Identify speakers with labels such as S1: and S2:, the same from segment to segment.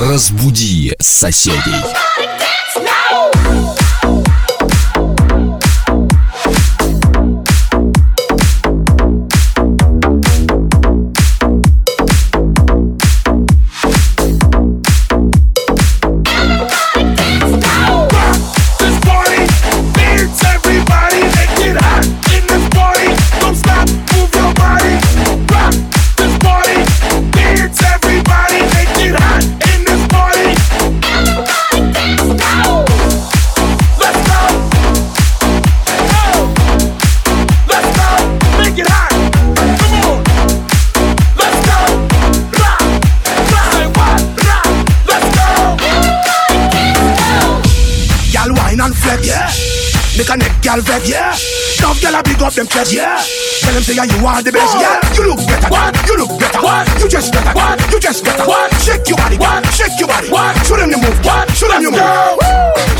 S1: Разбуди соседей.
S2: Make
S3: a neck gal vex, yeah. Love gal a big up them chest, yeah. Tell them say yeah, you are the best, yeah. You look better, what? You look better, what? You just better, what? You just better, what? Shake your body, what? Shake your body, what? Show them you move, what? Show them you move.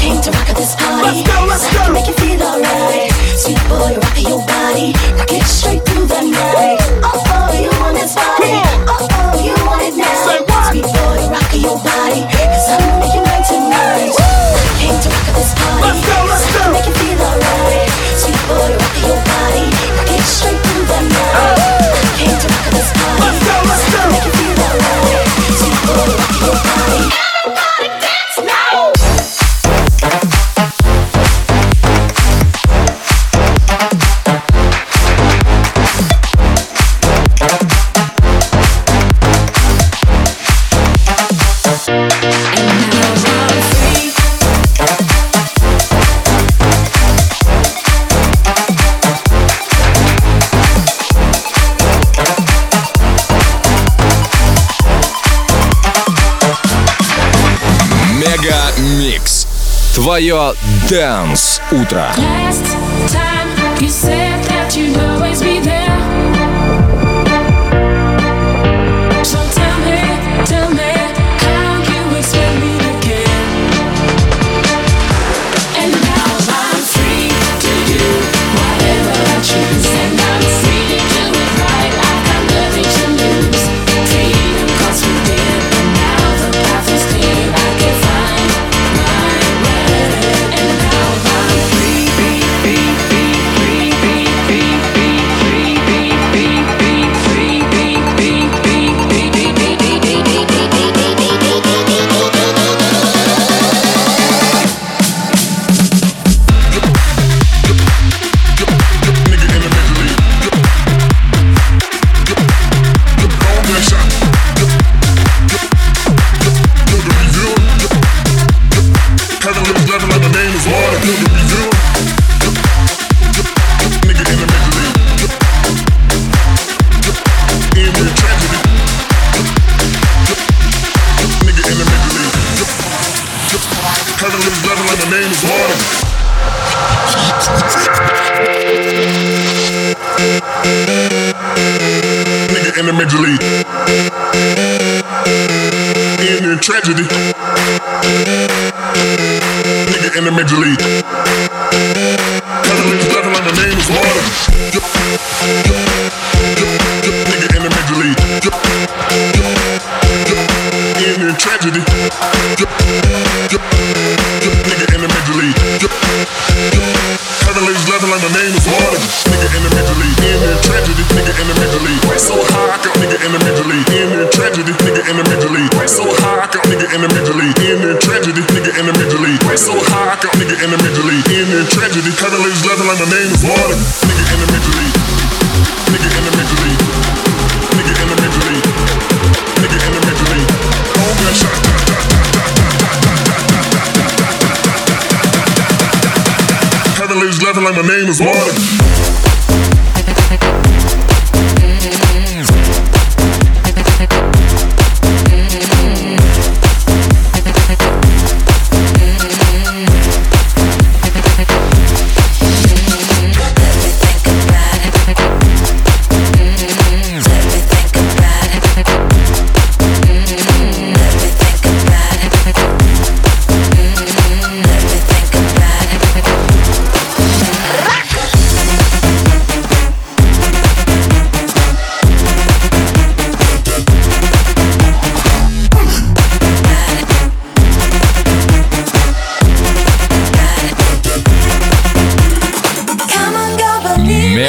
S4: Came to rock at this party.
S2: Let's go, let's go.
S4: Make you feel alright. Sweet boy, rock your body. Rock it straight through the night. Oh, oh, you want this body. Oh, oh, you want it now.
S2: Say what?
S4: Sweet boy, rock your body. Cause I'm
S1: Твое Дэнс утро.
S5: Last time you said
S6: in the middle league. Tragedy. Nigga the major league. So high, I got nigga in the major league. In tragedy. Color is level like my name is water. Nigga in the major league. Nigga in the major league. Nigga in the major league. Nigga in the major league. All gunshot. Heavenly's level like my name is water.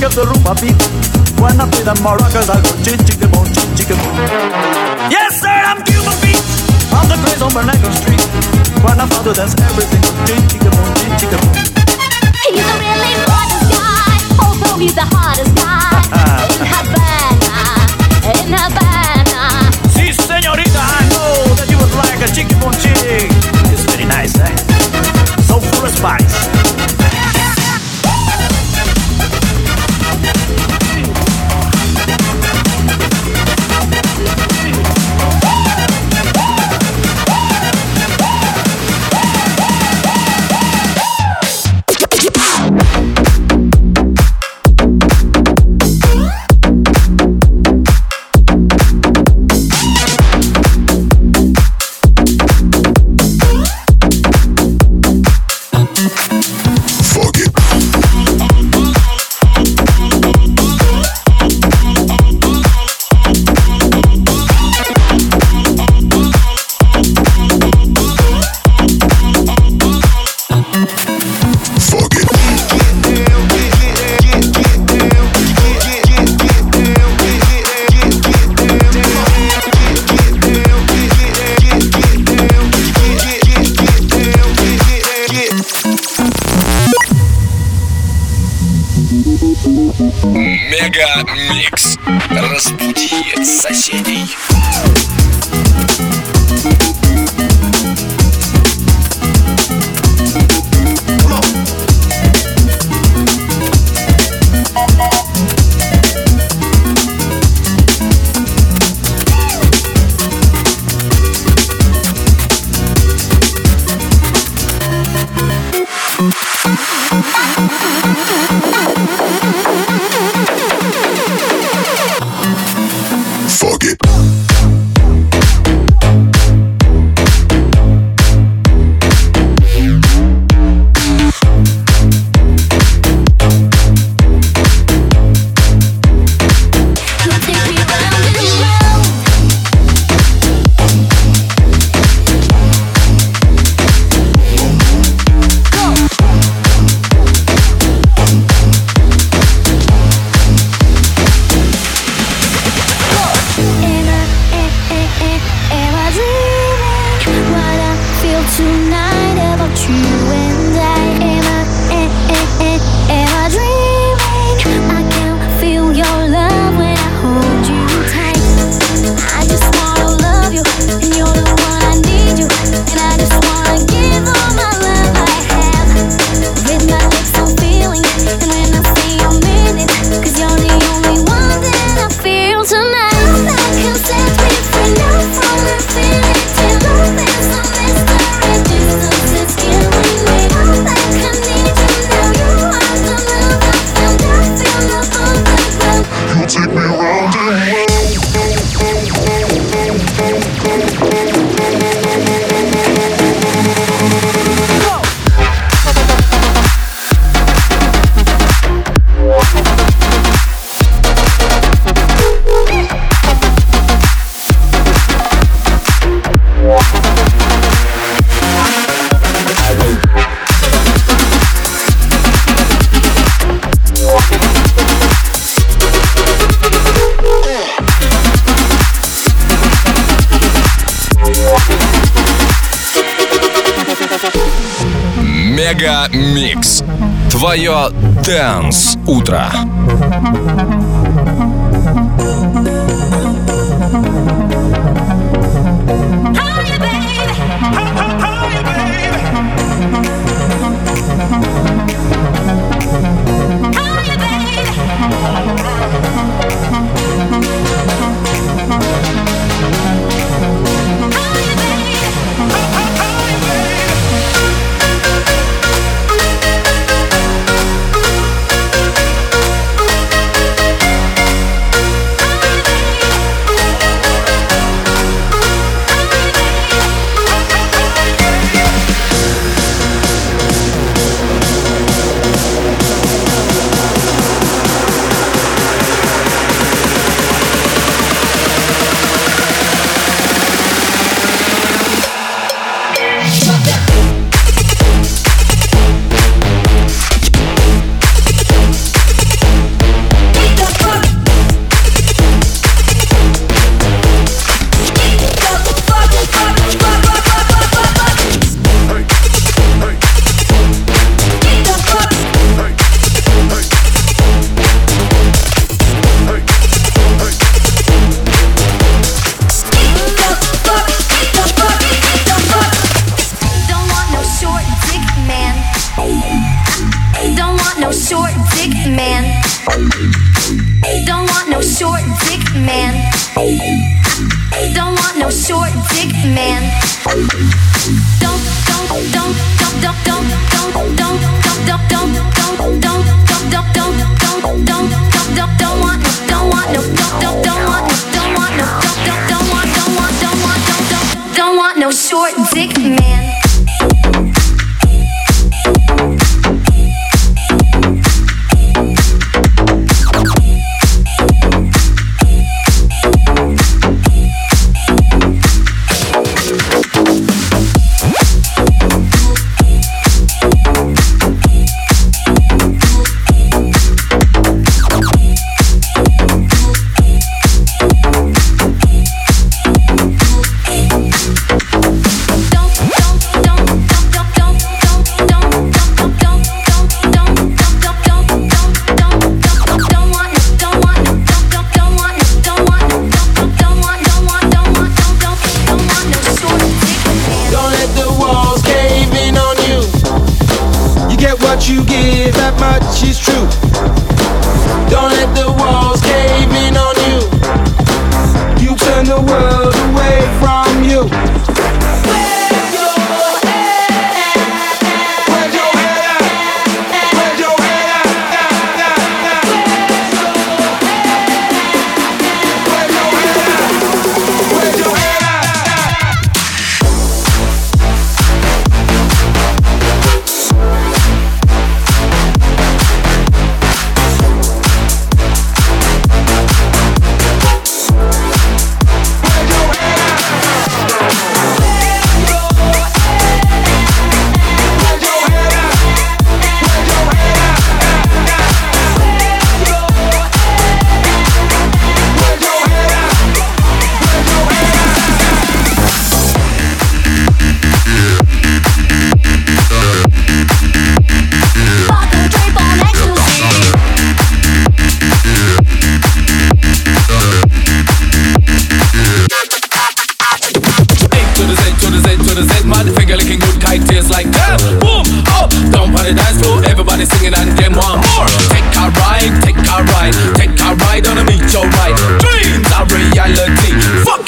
S7: I'm the the rumba beat. When I play the maracas, I go ching chicka boom, ching chicka boom. Yes, sir, I'm Cuban beat. I'm the craze on Bernanke Street. When I follow dance, everything goes ching chicka boom, ching chicka boom.
S8: He's a really gorgeous guy, although he's the hottest guy in Havana, in Havana.
S7: See, señorita, I know that you would like a chicken boom chick. It's very nice, eh?
S4: Разбуди соседей. твое Dance Утро.
S3: you give, that much is true. Don't let the walls cave in on you. You turn the world away from you.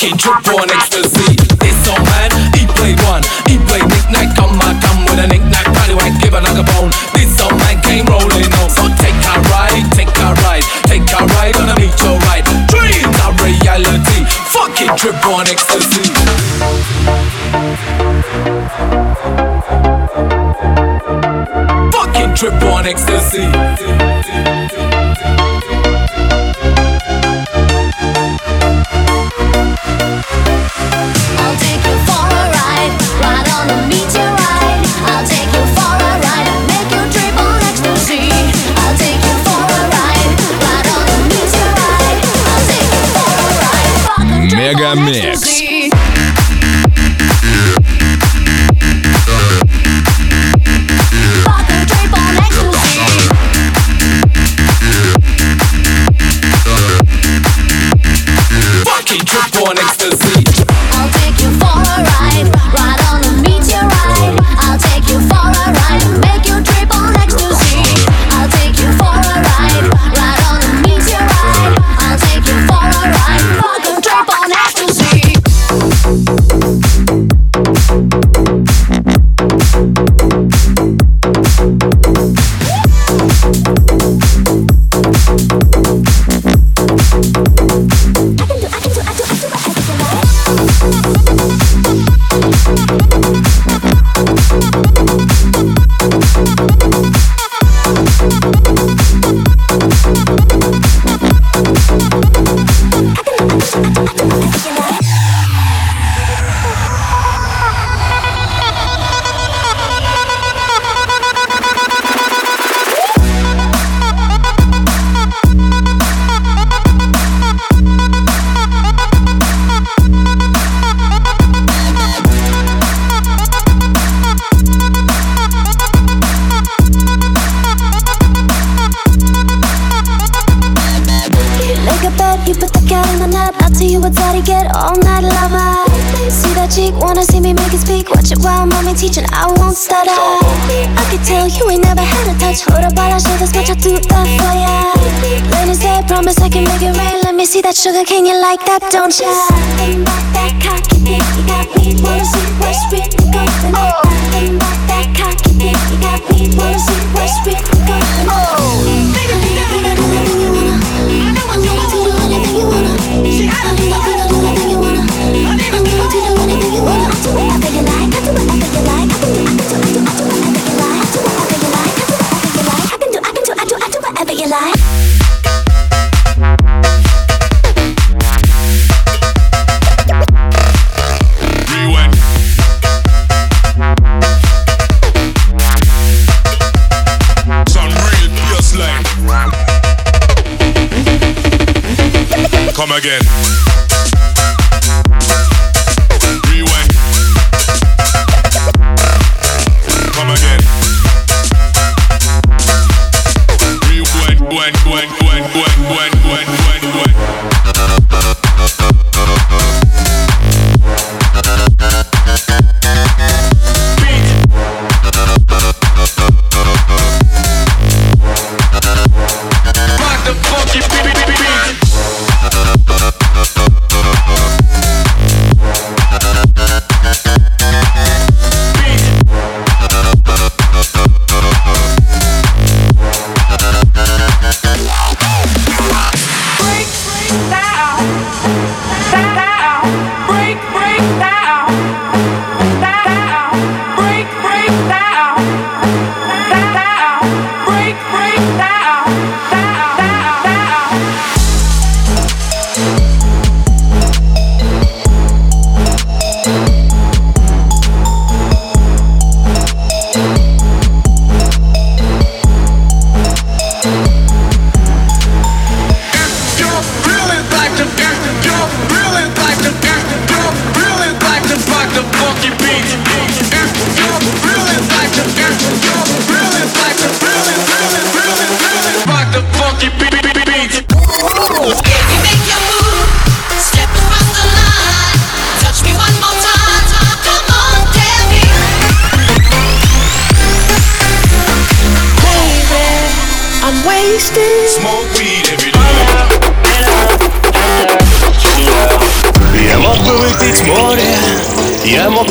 S3: kid
S9: drip on ecstasy. This old man,
S10: he played one, he played knick-knack. Come on, come with a knick-knack, paddywhack, give another bone. This old man came rolling on, so take a ride, take a ride, take a ride on a meteorite. Dreams are reality, fucking drip on ecstasy.
S4: Мегамикс. that sugar cane, you like that, don't ya? You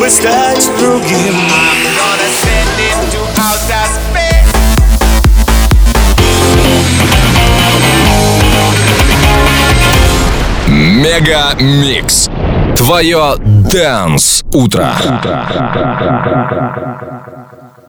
S5: чтобы стать другим
S7: I'm
S11: gonna send it to outer space
S1: Мега Микс. Твое Дэнс Утро. утро.